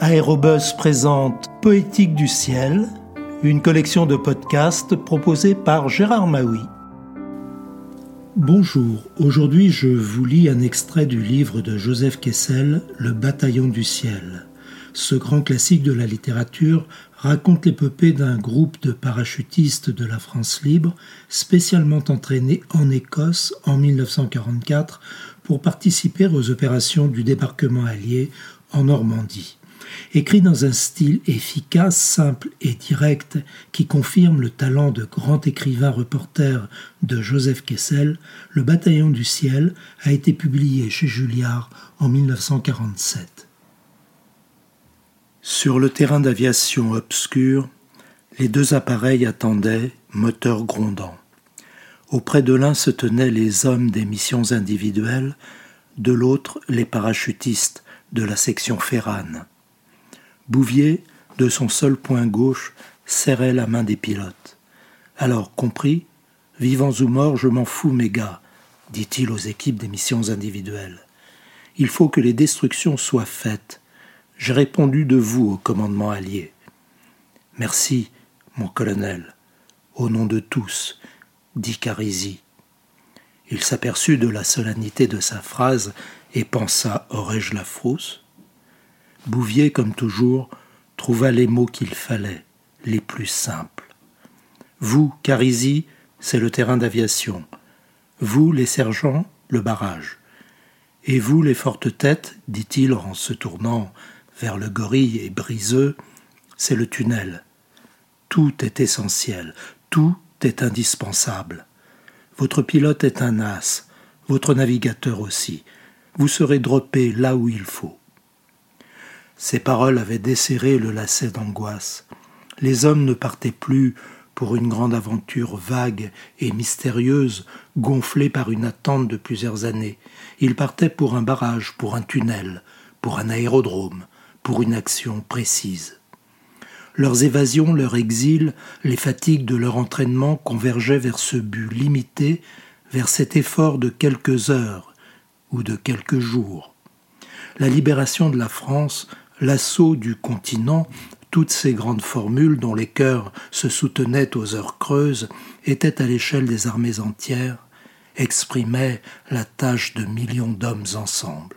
Aérobus présente Poétique du ciel, une collection de podcasts proposée par Gérard Maui. Bonjour, aujourd'hui je vous lis un extrait du livre de Joseph Kessel, Le bataillon du ciel. Ce grand classique de la littérature raconte l'épopée d'un groupe de parachutistes de la France libre spécialement entraînés en Écosse en 1944 pour participer aux opérations du débarquement allié en Normandie. Écrit dans un style efficace, simple et direct qui confirme le talent de grand écrivain reporter de Joseph Kessel, Le Bataillon du Ciel a été publié chez Julliard en 1947. Sur le terrain d'aviation obscur, les deux appareils attendaient, moteur grondant. Auprès de l'un se tenaient les hommes des missions individuelles, de l'autre les parachutistes de la section Ferrane. Bouvier, de son seul point gauche, serrait la main des pilotes. Alors, compris, vivants ou morts, je m'en fous, mes gars, dit-il aux équipes des missions individuelles. Il faut que les destructions soient faites. J'ai répondu de vous au commandement allié. Merci, mon colonel, au nom de tous, dit Carisi. Il s'aperçut de la solennité de sa phrase et pensa Aurais-je la frousse? Bouvier, comme toujours, trouva les mots qu'il fallait, les plus simples. Vous, Carisi, c'est le terrain d'aviation. Vous, les sergents, le barrage. Et vous, les fortes têtes, dit-il en se tournant vers le gorille et briseux, c'est le tunnel. Tout est essentiel, tout est indispensable. Votre pilote est un as, votre navigateur aussi. Vous serez droppé là où il faut. Ces paroles avaient desserré le lacet d'angoisse. Les hommes ne partaient plus pour une grande aventure vague et mystérieuse, gonflée par une attente de plusieurs années. Ils partaient pour un barrage, pour un tunnel, pour un aérodrome, pour une action précise. Leurs évasions, leur exil, les fatigues de leur entraînement convergeaient vers ce but limité, vers cet effort de quelques heures ou de quelques jours. La libération de la France l'assaut du continent, toutes ces grandes formules dont les cœurs se soutenaient aux heures creuses, étaient à l'échelle des armées entières, exprimaient la tâche de millions d'hommes ensemble.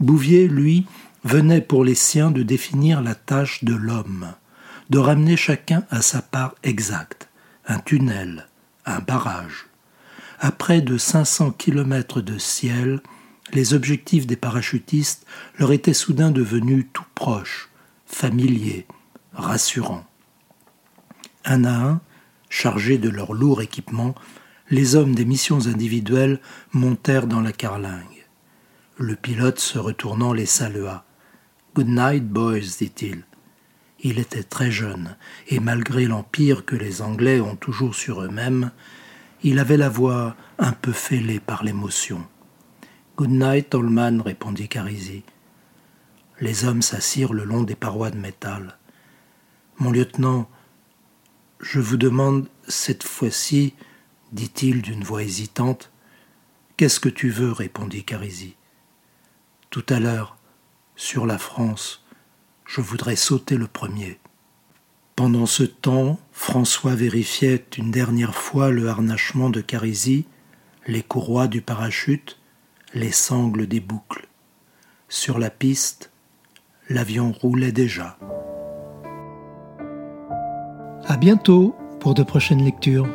Bouvier, lui, venait pour les siens de définir la tâche de l'homme, de ramener chacun à sa part exacte, un tunnel, un barrage. À près de 500 kilomètres de ciel, les objectifs des parachutistes leur étaient soudain devenus tout proches, familiers, rassurants. Un à un, chargés de leur lourd équipement, les hommes des missions individuelles montèrent dans la carlingue. Le pilote, se retournant, les salua. Good night, boys, dit-il. Il était très jeune, et malgré l'empire que les Anglais ont toujours sur eux-mêmes, il avait la voix un peu fêlée par l'émotion. Good night, Tolman, répondit Carisi. Les hommes s'assirent le long des parois de métal. Mon lieutenant, je vous demande cette fois-ci, dit-il d'une voix hésitante, Qu'est-ce que tu veux répondit Carisi. Tout à l'heure, sur la France, je voudrais sauter le premier. Pendant ce temps, François vérifiait une dernière fois le harnachement de Carisi, les courroies du parachute, les sangles des boucles. Sur la piste, l'avion roulait déjà. À bientôt pour de prochaines lectures.